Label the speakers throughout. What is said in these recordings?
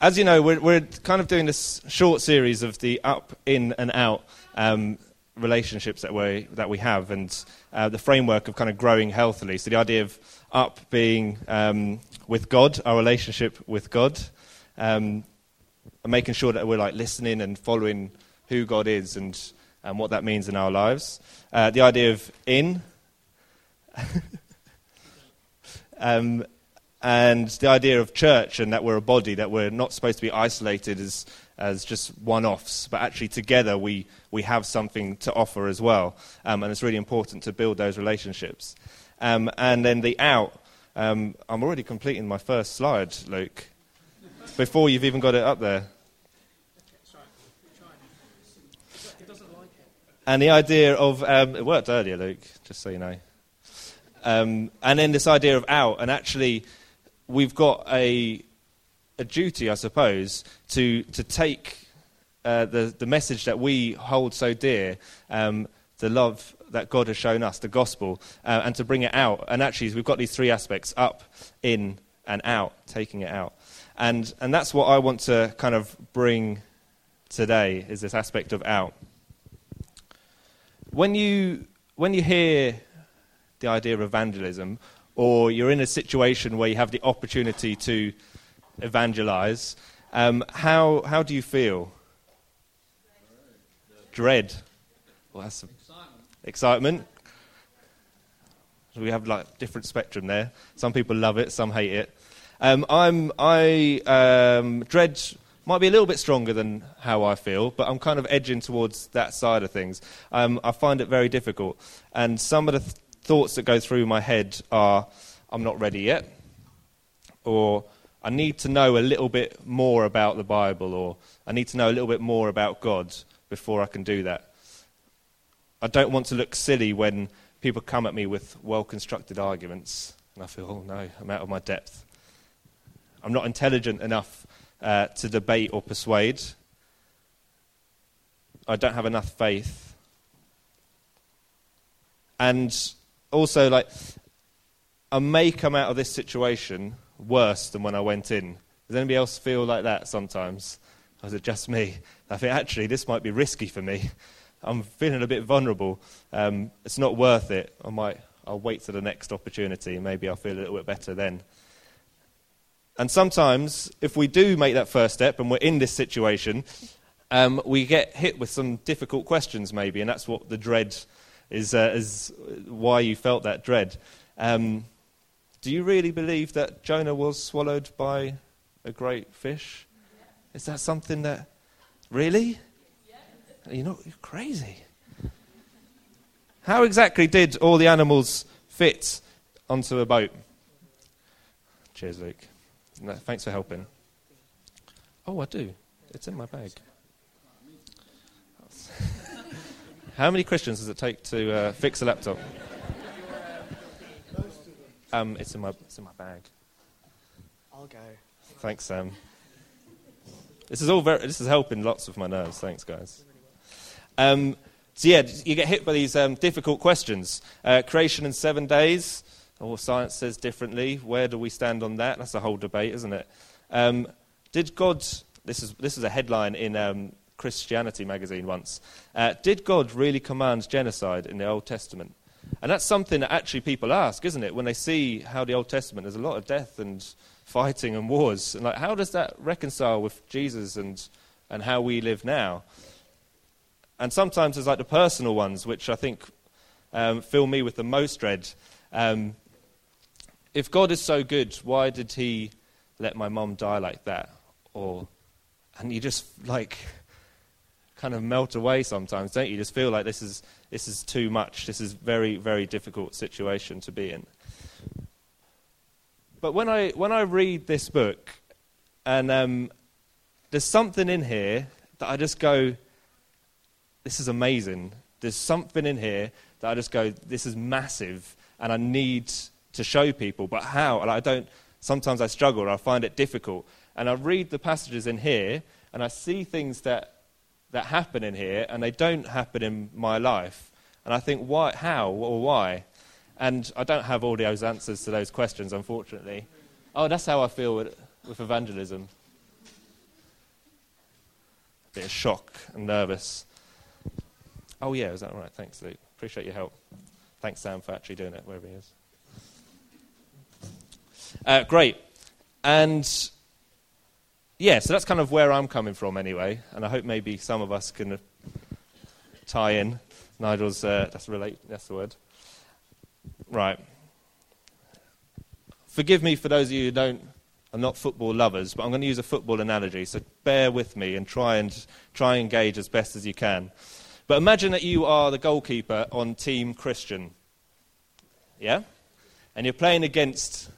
Speaker 1: as you know, we're, we're, kind of doing this short series of the up, in, and out um, relationships that we, that we have and uh, the framework of kind of growing healthily. So, the idea of up being um, with God, our relationship with God, um, and making sure that we're like listening and following who God is and, and what that means in our lives. Uh, the idea of in. and the idea of church and that we're a body, that we're not supposed to be isolated as, as just one offs, but actually together we, we have something to offer as well. Um, and it's really important to build those relationships. Um, and then the out, um, I'm already completing my first slide, Luke, before you've even got it up there. And the idea of, um, it worked earlier, Luke, just so you know. Um, and then this idea of out, and actually we've got a, a duty, I suppose, to, to take uh, the, the message that we hold so dear, um, the love that God has shown us, the gospel, uh, and to bring it out. And actually, we've got these three aspects up, in, and out, taking it out. And, and that's what I want to kind of bring today, is this aspect of out. When you, when you hear the idea of evangelism, or you're in a situation where you have the opportunity to evangelize, um, how, how do you feel? Dread. Well, that's excitement. excitement. We have like different spectrum there. Some people love it, some hate it. Um, I'm, I um, dread might be a little bit stronger than how I feel, but I'm kind of edging towards that side of things. Um, I find it very difficult, and some of the th- thoughts that go through my head are I'm not ready yet, or I need to know a little bit more about the Bible, or I need to know a little bit more about God before I can do that. I don't want to look silly when people come at me with well constructed arguments, and I feel, oh no, I'm out of my depth. I'm not intelligent enough uh, to debate or persuade. I don't have enough faith. And also, like, I may come out of this situation worse than when I went in. Does anybody else feel like that sometimes? Or is it just me? I think actually this might be risky for me. I'm feeling a bit vulnerable. Um, it's not worth it. I might. I'll wait to the next opportunity. Maybe I'll feel a little bit better then. And sometimes, if we do make that first step and we're in this situation, um, we get hit with some difficult questions, maybe, and that's what the dread is, uh, is why you felt that dread. Um, do you really believe that Jonah was swallowed by a great fish? Is that something that. Really? You're, not, you're crazy. How exactly did all the animals fit onto a boat? Cheers, Luke. No, thanks for helping. Oh, I do. It's in my bag. How many Christians does it take to uh, fix a laptop? Um, it's in my it's in my bag.
Speaker 2: I'll go.
Speaker 1: Thanks, Sam. This is all very. This is helping lots of my nerves. Thanks, guys. Um, so yeah, you get hit by these um, difficult questions. Uh, creation in seven days. Or science says differently. Where do we stand on that? That's a whole debate, isn't it? Um, did God? This is this is a headline in um, Christianity magazine once. Uh, did God really command genocide in the Old Testament? And that's something that actually people ask, isn't it? When they see how the Old Testament, there's a lot of death and fighting and wars. And like, how does that reconcile with Jesus and, and how we live now? And sometimes there's like the personal ones, which I think um, fill me with the most dread. Um, if God is so good, why did he let my mom die like that? Or, and you just like kind of melt away sometimes, don't you? Just feel like this is this is too much. This is very, very difficult situation to be in. But when I, when I read this book, and um, there's something in here that I just go, this is amazing. There's something in here that I just go, this is massive, and I need to show people. But how? And I don't, sometimes I struggle, I find it difficult. And I read the passages in here, and I see things that that happen in here and they don't happen in my life. And I think, why, how or why? And I don't have all those answers to those questions, unfortunately. Oh, that's how I feel with, with evangelism. bit of shock and nervous. Oh, yeah, is that all right? Thanks, Luke. Appreciate your help. Thanks, Sam, for actually doing it, wherever he is. Uh, great. And yeah, so that's kind of where I'm coming from anyway. And I hope maybe some of us can tie in. Nigel's, uh, that's, relate, that's the word. Right. Forgive me for those of you who don't, are not football lovers, but I'm going to use a football analogy, so bear with me and try and try and engage as best as you can. But imagine that you are the goalkeeper on Team Christian. Yeah? And you're playing against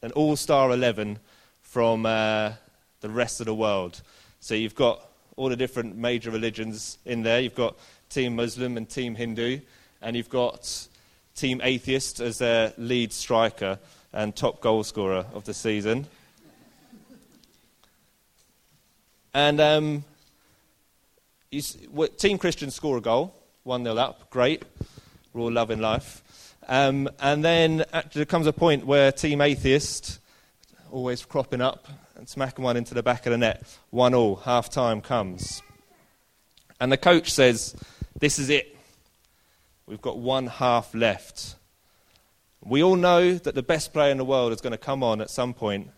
Speaker 1: an all star 11 from uh, the rest of the world. So you've got all the different major religions in there. You've got Team Muslim and Team Hindu, and you've got Team Atheist as their lead striker and top goal scorer of the season. And um, you, Team Christian score a goal, 1 0 up, great. We're all loving life. Um, and then there comes a point where Team Atheist, always cropping up and smacking one into the back of the net, 1 all, half time comes. And the coach says, This is it. We've got one half left. We all know that the best player in the world is going to come on at some point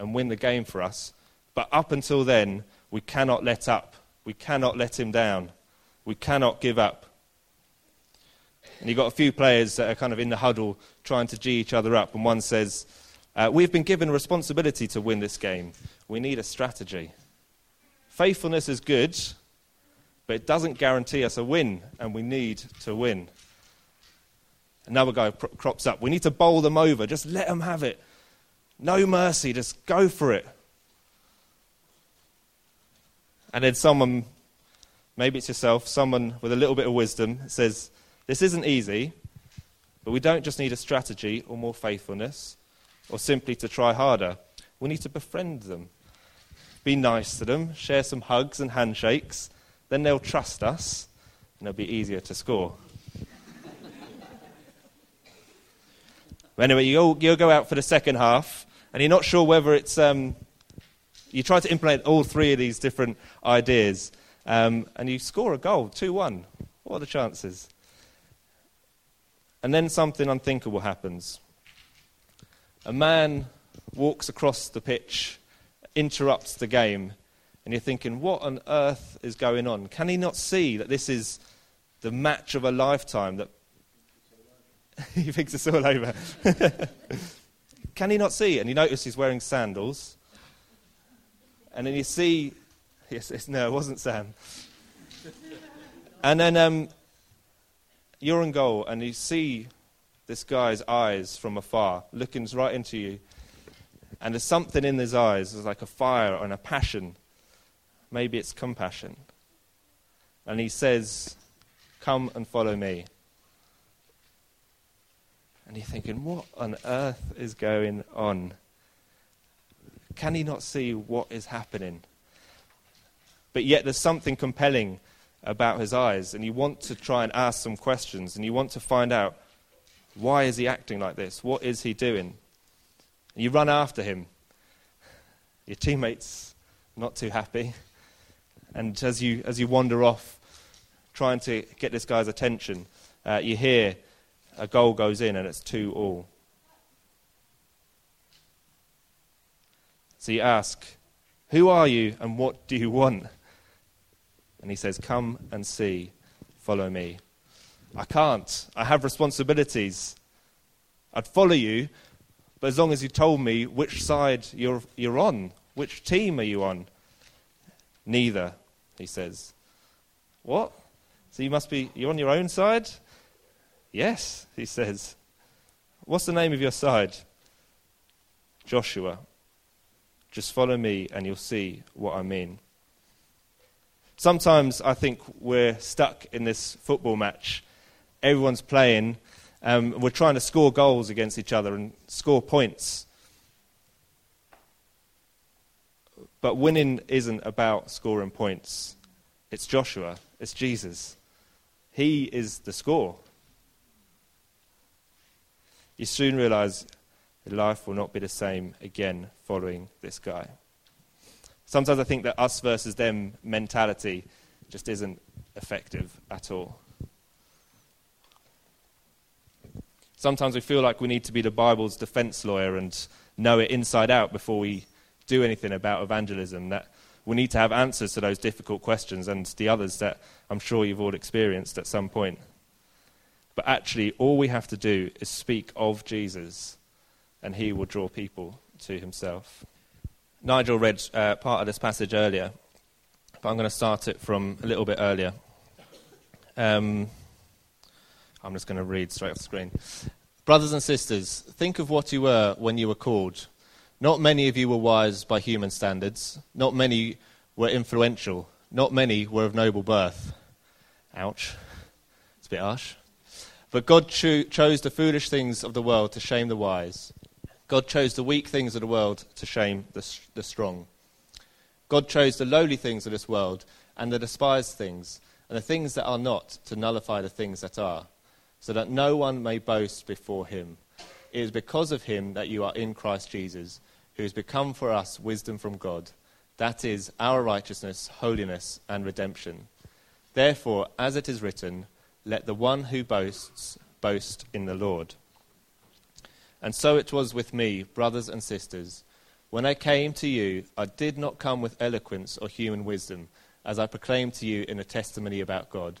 Speaker 1: and win the game for us. But up until then, we cannot let up. We cannot let him down. We cannot give up. And you've got a few players that are kind of in the huddle trying to G each other up. And one says, uh, We've been given responsibility to win this game. We need a strategy. Faithfulness is good, but it doesn't guarantee us a win, and we need to win. Another guy pr- crops up. We need to bowl them over. Just let them have it. No mercy. Just go for it. And then someone, maybe it's yourself, someone with a little bit of wisdom says, This isn't easy, but we don't just need a strategy or more faithfulness or simply to try harder. We need to befriend them, be nice to them, share some hugs and handshakes. Then they'll trust us and it'll be easier to score. Anyway, you'll, you'll go out for the second half, and you're not sure whether it's. Um, you try to implement all three of these different ideas, um, and you score a goal 2 1. What are the chances? And then something unthinkable happens. A man walks across the pitch, interrupts the game, and you're thinking, what on earth is going on? Can he not see that this is the match of a lifetime that he thinks it's all over. Can he not see? And you notice he's wearing sandals. And then you see, yes, no, it wasn't Sam. and then um, you're in goal, and you see this guy's eyes from afar, looking right into you. And there's something in his eyes, there's like a fire and a passion. Maybe it's compassion. And he says, Come and follow me. And you're thinking, what on earth is going on? Can he not see what is happening? But yet there's something compelling about his eyes, and you want to try and ask some questions, and you want to find out why is he acting like this? What is he doing? You run after him. Your teammates not too happy. And as you, as you wander off, trying to get this guy's attention, uh, you hear a goal goes in and it's 2 all. So you ask, Who are you and what do you want? And he says, Come and see, follow me. I can't. I have responsibilities. I'd follow you, but as long as you told me which side you're, you're on, which team are you on? Neither, he says. What? So you must be, you're on your own side? Yes, he says. What's the name of your side? Joshua. Just follow me and you'll see what I mean. Sometimes I think we're stuck in this football match. Everyone's playing. Um, we're trying to score goals against each other and score points. But winning isn't about scoring points. It's Joshua, it's Jesus. He is the score you soon realize that life will not be the same again following this guy. Sometimes I think that us versus them mentality just isn't effective at all. Sometimes we feel like we need to be the Bible's defense lawyer and know it inside out before we do anything about evangelism. That we need to have answers to those difficult questions and the others that I'm sure you've all experienced at some point. But actually, all we have to do is speak of Jesus, and he will draw people to himself. Nigel read uh, part of this passage earlier, but I'm going to start it from a little bit earlier. Um, I'm just going to read straight off the screen. Brothers and sisters, think of what you were when you were called. Not many of you were wise by human standards. Not many were influential. Not many were of noble birth. Ouch. It's a bit harsh. But God cho- chose the foolish things of the world to shame the wise. God chose the weak things of the world to shame the, the strong. God chose the lowly things of this world and the despised things and the things that are not to nullify the things that are so that no one may boast before him. It is because of him that you are in Christ Jesus, who has become for us wisdom from God. That is our righteousness, holiness, and redemption. Therefore, as it is written, let the one who boasts boast in the Lord. And so it was with me, brothers and sisters. When I came to you, I did not come with eloquence or human wisdom, as I proclaimed to you in a testimony about God.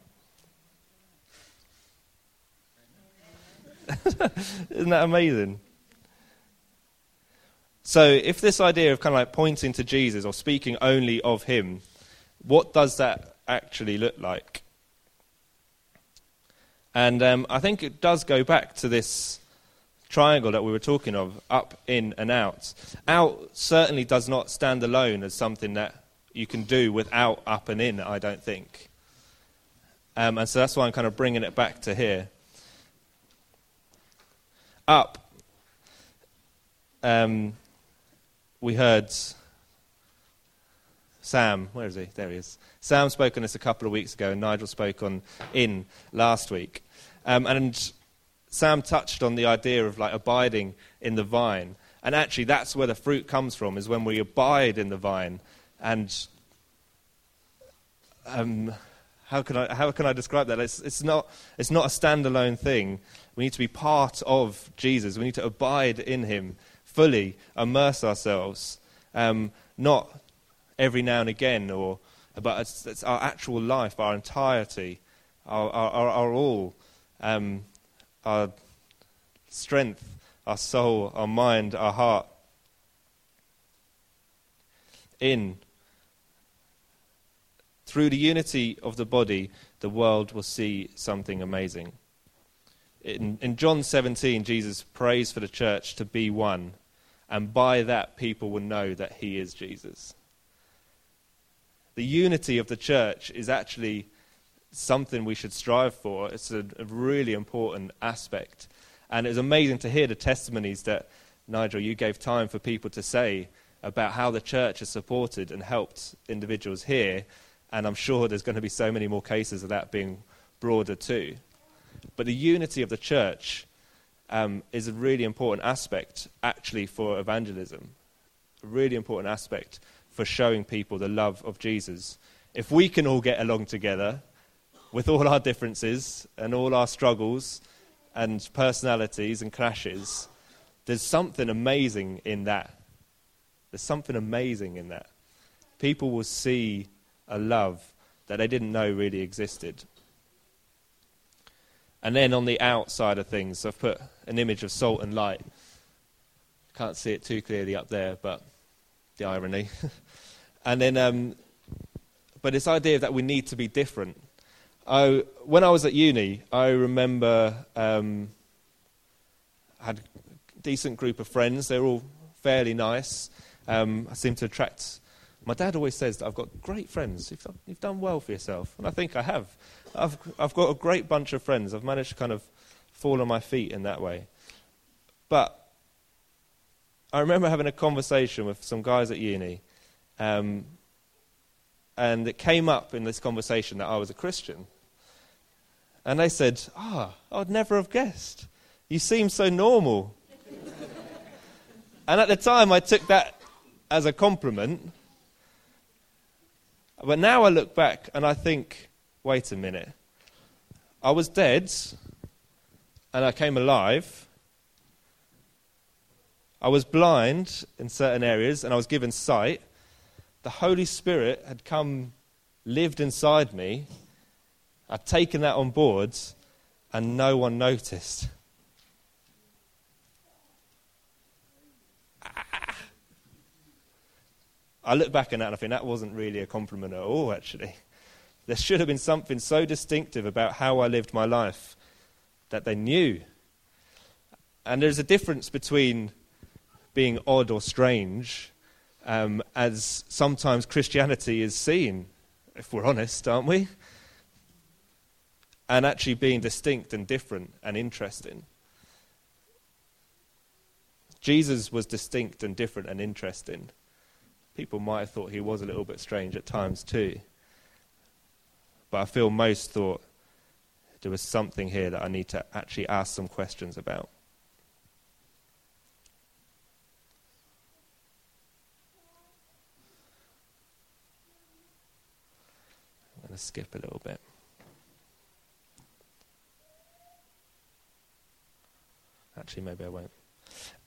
Speaker 1: Isn't that amazing? So, if this idea of kind of like pointing to Jesus or speaking only of him, what does that actually look like? And um, I think it does go back to this triangle that we were talking of up, in, and out. Out certainly does not stand alone as something that you can do without up and in, I don't think. Um, and so that's why I'm kind of bringing it back to here up, um, we heard Sam, where is he? There he is. Sam spoke on this a couple of weeks ago, and Nigel spoke on in last week. Um, and Sam touched on the idea of like abiding in the vine. And actually, that's where the fruit comes from, is when we abide in the vine. And um, how, can I, how can I describe that? It's, it's, not, it's not a standalone thing. We need to be part of Jesus. We need to abide in him fully, immerse ourselves, um, not every now and again, or, but it's, it's our actual life, our entirety, our, our, our, our all, um, our strength, our soul, our mind, our heart. In. Through the unity of the body, the world will see something amazing in, in John 17, Jesus prays for the church to be one, and by that, people will know that he is Jesus. The unity of the church is actually something we should strive for. It's a, a really important aspect. And it's amazing to hear the testimonies that, Nigel, you gave time for people to say about how the church has supported and helped individuals here. And I'm sure there's going to be so many more cases of that being broader too. But the unity of the church um, is a really important aspect, actually, for evangelism. A really important aspect for showing people the love of Jesus. If we can all get along together with all our differences and all our struggles and personalities and clashes, there's something amazing in that. There's something amazing in that. People will see a love that they didn't know really existed. And then on the outside of things, I've put an image of salt and light. Can't see it too clearly up there, but the irony. and then, um, but this idea that we need to be different. I, when I was at uni, I remember um, I had a decent group of friends. They were all fairly nice. Um, I seemed to attract My dad always says that I've got great friends. You've done, you've done well for yourself. And I think I have. I've, I've got a great bunch of friends. I've managed to kind of fall on my feet in that way. But I remember having a conversation with some guys at uni. Um, and it came up in this conversation that I was a Christian. And they said, Ah, oh, I'd never have guessed. You seem so normal. and at the time, I took that as a compliment. But now I look back and I think, wait a minute. I was dead and I came alive. I was blind in certain areas and I was given sight. The Holy Spirit had come, lived inside me. I'd taken that on board and no one noticed. I look back on that and I think that wasn't really a compliment at all, actually. There should have been something so distinctive about how I lived my life that they knew. And there's a difference between being odd or strange, um, as sometimes Christianity is seen, if we're honest, aren't we? And actually being distinct and different and interesting. Jesus was distinct and different and interesting people might have thought he was a little bit strange at times too. But I feel most thought there was something here that I need to actually ask some questions about. I'm going to skip a little bit. Actually, maybe I won't.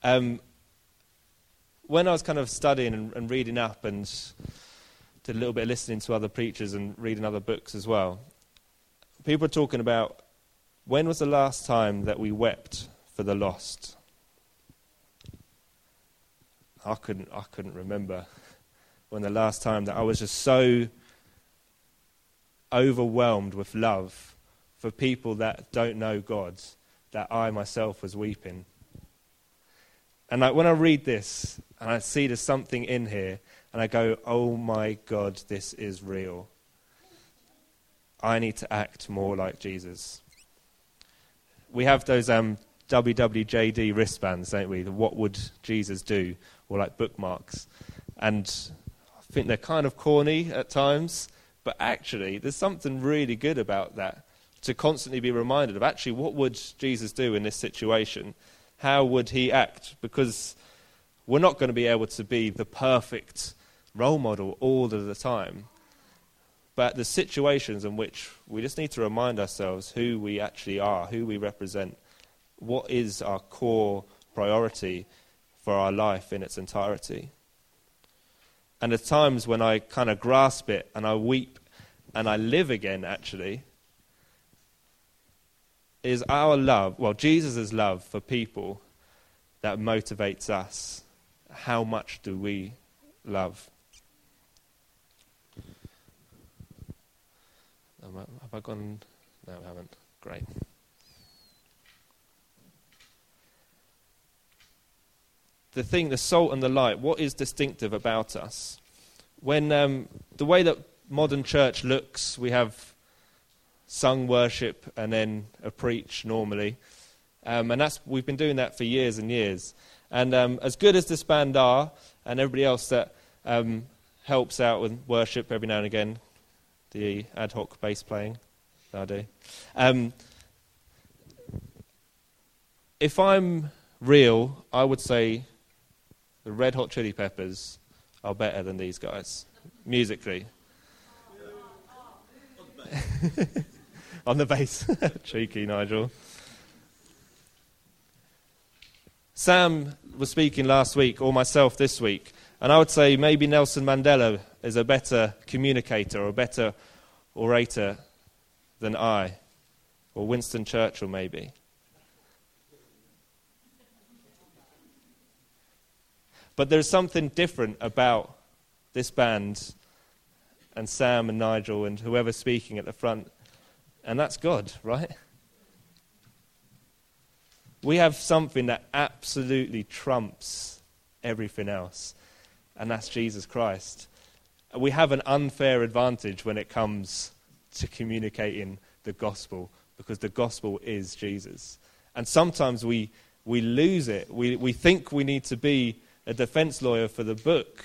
Speaker 1: Um, when I was kind of studying and, and reading up and did a little bit of listening to other preachers and reading other books as well, people are talking about when was the last time that we wept for the lost? I couldn't, I couldn't remember when the last time that I was just so overwhelmed with love for people that don't know God that I myself was weeping. And like when I read this and I see there's something in here and I go, oh my God, this is real. I need to act more like Jesus. We have those um, WWJD wristbands, don't we? The what would Jesus do? Or like bookmarks. And I think they're kind of corny at times, but actually, there's something really good about that to constantly be reminded of actually what would Jesus do in this situation? How would he act? Because we're not going to be able to be the perfect role model all of the time. But the situations in which we just need to remind ourselves who we actually are, who we represent, what is our core priority for our life in its entirety. And the times when I kind of grasp it and I weep and I live again, actually, is our love, well, Jesus' love for people that motivates us how much do we love? Have I gone? No, I haven't. Great. The thing, the salt and the light, what is distinctive about us? When um, the way that modern church looks, we have sung worship and then a preach normally. Um, and that's, we've been doing that for years and years. And um, as good as this band are, and everybody else that um, helps out with worship every now and again, the ad hoc bass playing I do. Um, if I'm real, I would say the Red Hot Chili Peppers are better than these guys, musically. On the bass. Cheeky, Nigel. Sam was speaking last week, or myself this week, and I would say maybe Nelson Mandela is a better communicator or a better orator than I, or Winston Churchill, maybe. But there's something different about this band and Sam and Nigel and whoever's speaking at the front, and that's God, right? We have something that absolutely trumps everything else, and that's Jesus Christ. we have an unfair advantage when it comes to communicating the gospel because the gospel is Jesus. And sometimes we, we lose it. We, we think we need to be a defense lawyer for the book.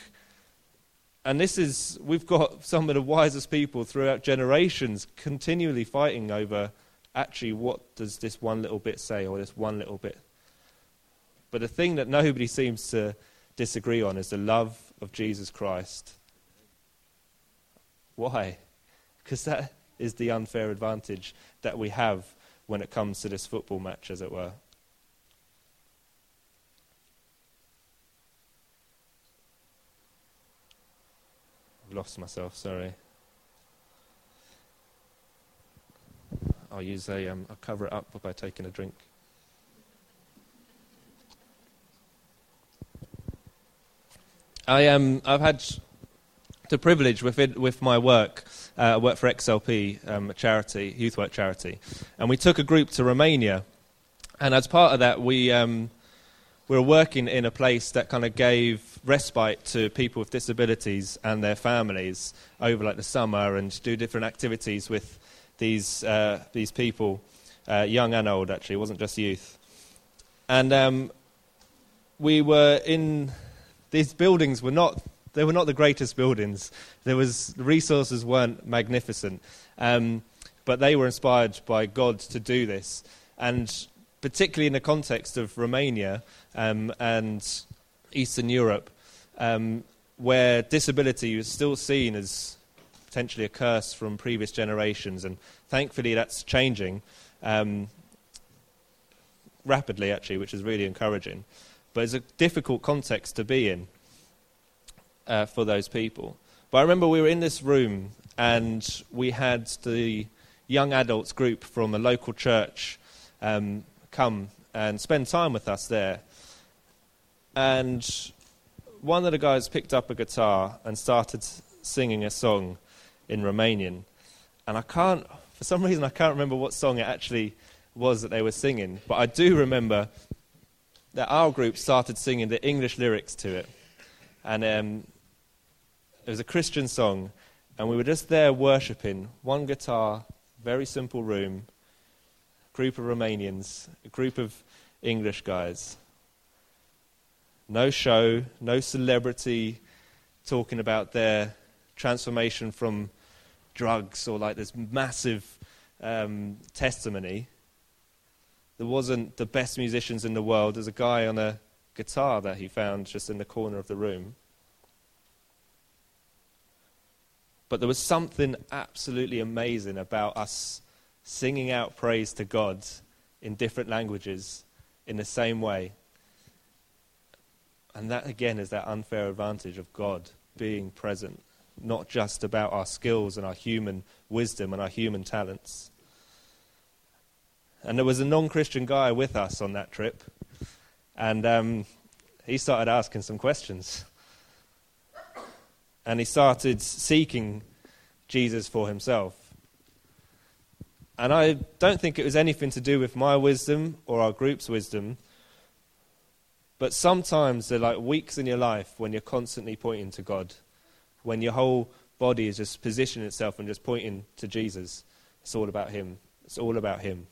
Speaker 1: And this is, we've got some of the wisest people throughout generations continually fighting over actually what does this one little bit say or this one little bit. But the thing that nobody seems to disagree on is the love of Jesus Christ. Why? Because that is the unfair advantage that we have when it comes to this football match, as it were. I've lost myself, sorry. I'll use a, um, I'll cover it up by taking a drink. I um, I've had the privilege within, with my work. Uh, I work for XLP, um, a charity, youth work charity, and we took a group to Romania. And as part of that, we um, we were working in a place that kind of gave respite to people with disabilities and their families over like the summer, and do different activities with these uh, these people, uh, young and old. Actually, it wasn't just youth. And um, we were in these buildings were not they were not the greatest buildings. There was the resources weren't magnificent, um, but they were inspired by God to do this, and particularly in the context of Romania um, and Eastern Europe, um, where disability was still seen as potentially a curse from previous generations, and thankfully that's changing um, rapidly, actually, which is really encouraging. But it's a difficult context to be in uh, for those people. But I remember we were in this room and we had the young adults group from a local church um, come and spend time with us there. And one of the guys picked up a guitar and started singing a song in Romanian. And I can't, for some reason, I can't remember what song it actually was that they were singing. But I do remember that our group started singing the English lyrics to it. And um, it was a Christian song, and we were just there worshipping. One guitar, very simple room, group of Romanians, a group of English guys. No show, no celebrity talking about their transformation from drugs or like this massive um, testimony. There wasn't the best musicians in the world. There's a guy on a guitar that he found just in the corner of the room. But there was something absolutely amazing about us singing out praise to God in different languages in the same way. And that, again, is that unfair advantage of God being present, not just about our skills and our human wisdom and our human talents. And there was a non Christian guy with us on that trip, and um, he started asking some questions and he started seeking Jesus for himself. And I don't think it was anything to do with my wisdom or our group's wisdom. But sometimes there are like weeks in your life when you're constantly pointing to God, when your whole body is just positioning itself and just pointing to Jesus. It's all about Him. It's all about Him.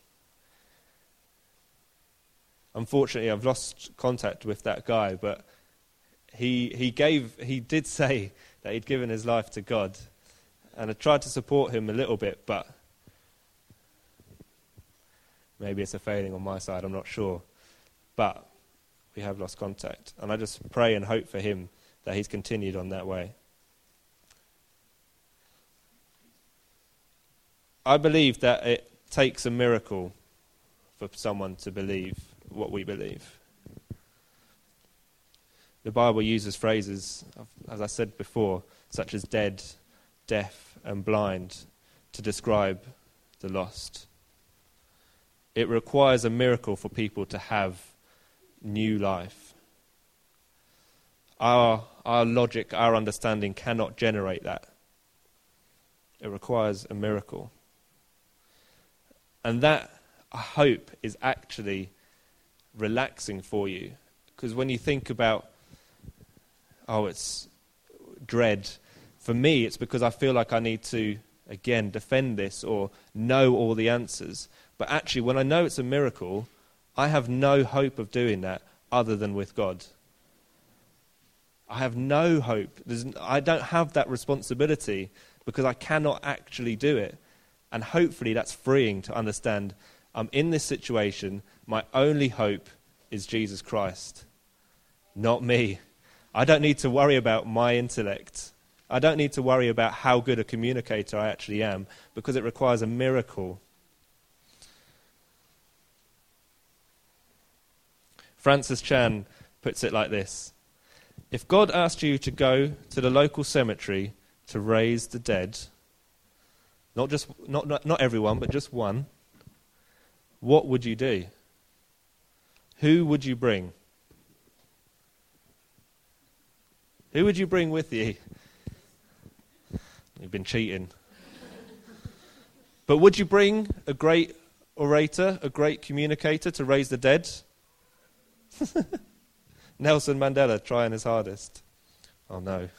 Speaker 1: Unfortunately, I've lost contact with that guy, but he, he, gave, he did say that he'd given his life to God. And I tried to support him a little bit, but maybe it's a failing on my side, I'm not sure. But we have lost contact. And I just pray and hope for him that he's continued on that way. I believe that it takes a miracle for someone to believe what we believe the Bible uses phrases, as I said before, such as dead, deaf, and blind to describe the lost. It requires a miracle for people to have new life. Our, our logic, our understanding cannot generate that. It requires a miracle. And that, I hope, is actually relaxing for you. Because when you think about oh, it's dread For me, it's because I feel like I need to, again, defend this or know all the answers. But actually, when I know it's a miracle, I have no hope of doing that other than with God. I have no hope. There's, I don't have that responsibility because I cannot actually do it. And hopefully, that's freeing to understand I'm in this situation. My only hope is Jesus Christ, not me. I don't need to worry about my intellect. I don't need to worry about how good a communicator I actually am because it requires a miracle. Francis Chan puts it like this If God asked you to go to the local cemetery to raise the dead, not, just, not, not, not everyone, but just one, what would you do? Who would you bring? Who would you bring with you? You've been cheating. but would you bring a great orator, a great communicator to raise the dead? Nelson Mandela trying his hardest. Oh no.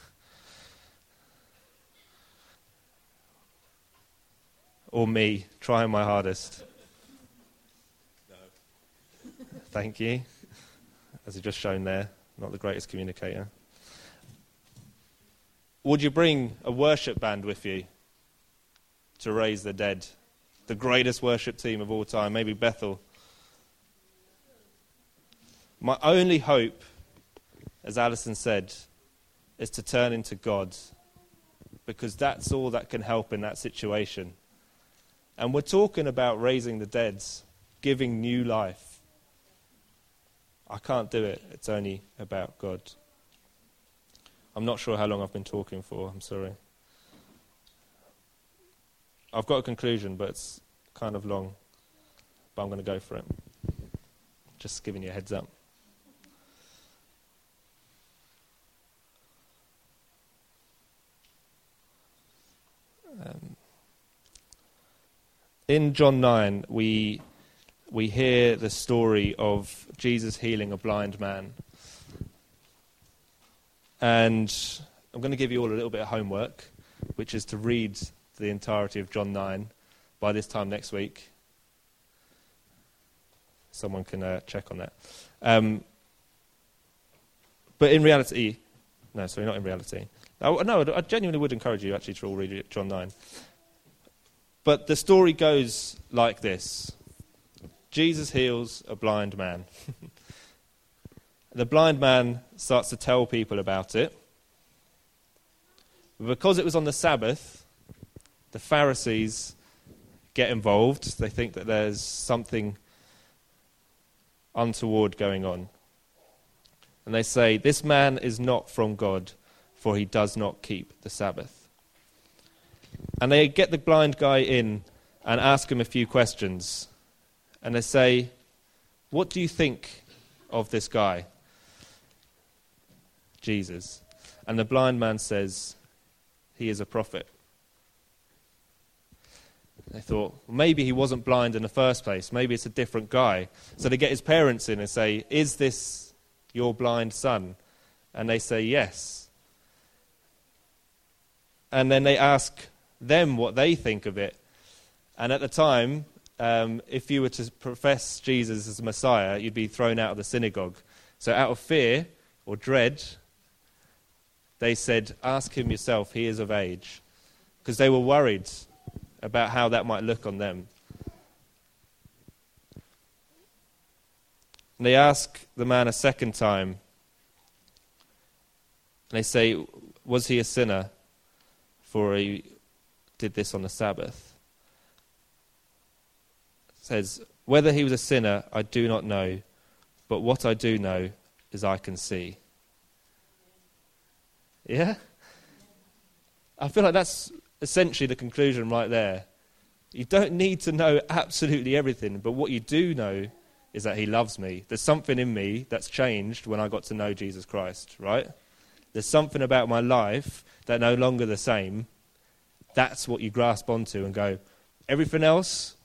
Speaker 1: Or me trying my hardest. No. Thank you. As he just shown there, not the greatest communicator. Would you bring a worship band with you to raise the dead? The greatest worship team of all time, maybe Bethel. My only hope, as Alison said, is to turn into God because that's all that can help in that situation. And we're talking about raising the dead, giving new life. I can't do it, it's only about God. I'm not sure how long I've been talking for, I'm sorry. I've got a conclusion, but it's kind of long. But I'm going to go for it. Just giving you a heads up. Um, in John 9, we, we hear the story of Jesus healing a blind man. And I'm going to give you all a little bit of homework, which is to read the entirety of John 9 by this time next week. Someone can uh, check on that. Um, but in reality, no, sorry, not in reality. I, no, I genuinely would encourage you actually to all read John 9. But the story goes like this Jesus heals a blind man. the blind man starts to tell people about it. Because it was on the Sabbath, the Pharisees get involved. They think that there's something untoward going on. And they say, This man is not from God for he does not keep the Sabbath. And they get the blind guy in and ask him a few questions. And they say, What do you think of this guy? Jesus. And the blind man says, He is a prophet. They thought, well, maybe he wasn't blind in the first place. Maybe it's a different guy. So they get his parents in and say, Is this your blind son? And they say, Yes and then they ask them what they think of it. And at the time, um, if you were to profess Jesus as Messiah, you'd be thrown out of the synagogue. So, out of fear or dread, they said, Ask him yourself, he is of age. Because they were worried about how that might look on them. And they ask the man a second time. And they say, Was he a sinner? For he did this on the Sabbath. It says, Whether he was a sinner, I do not know, but what I do know is I can see. Yeah? I feel like that's essentially the conclusion right there. You don't need to know absolutely everything, but what you do know is that he loves me. There's something in me that's changed when I got to know Jesus Christ, right? There's something about my life that no longer the same, that's what you grasp onto and go, everything else,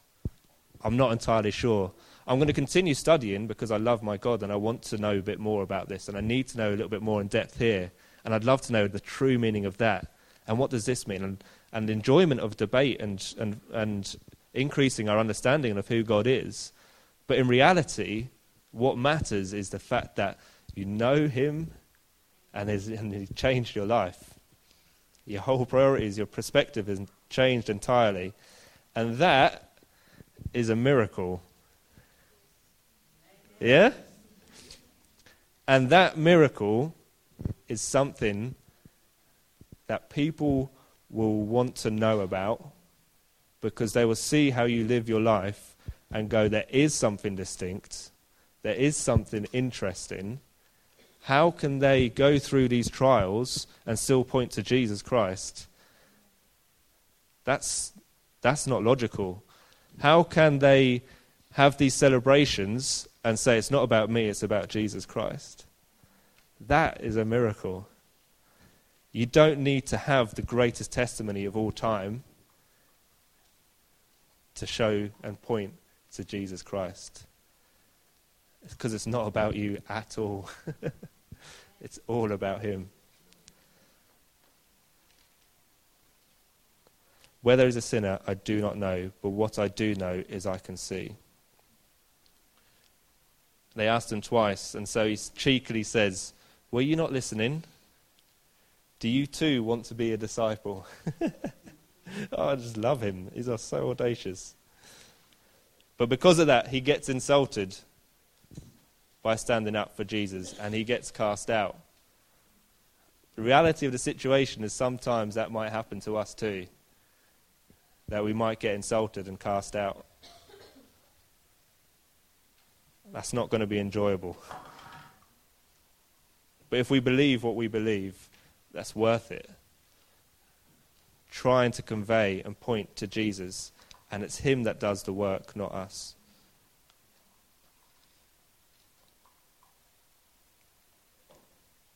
Speaker 1: I'm not entirely sure. I'm going to continue studying because I love my God and I want to know a bit more about this and I need to know a little bit more in depth here. And I'd love to know the true meaning of that. And what does this mean? And, and enjoyment of debate and, and, and increasing our understanding of who God is. But in reality, what matters is the fact that you know Him and, and He changed your life. Your whole priorities, your perspective has changed entirely. And that is a miracle. Yeah? And that miracle is something that people will want to know about because they will see how you live your life and go, there is something distinct, there is something interesting. How can they go through these trials and still point to Jesus Christ? That's, that's not logical. How can they have these celebrations and say, it's not about me, it's about Jesus Christ? That is a miracle. You don't need to have the greatest testimony of all time to show and point to Jesus Christ. Because it's not about you at all, it's all about Him. Whether he's a sinner, I do not know, but what I do know is I can see. They asked him twice, and so he cheekily says, Were you not listening? Do you too want to be a disciple? oh, I just love him. He's so audacious. But because of that, he gets insulted by standing up for Jesus and he gets cast out. The reality of the situation is sometimes that might happen to us too. That we might get insulted and cast out. That's not going to be enjoyable. But if we believe what we believe, that's worth it. Trying to convey and point to Jesus, and it's Him that does the work, not us.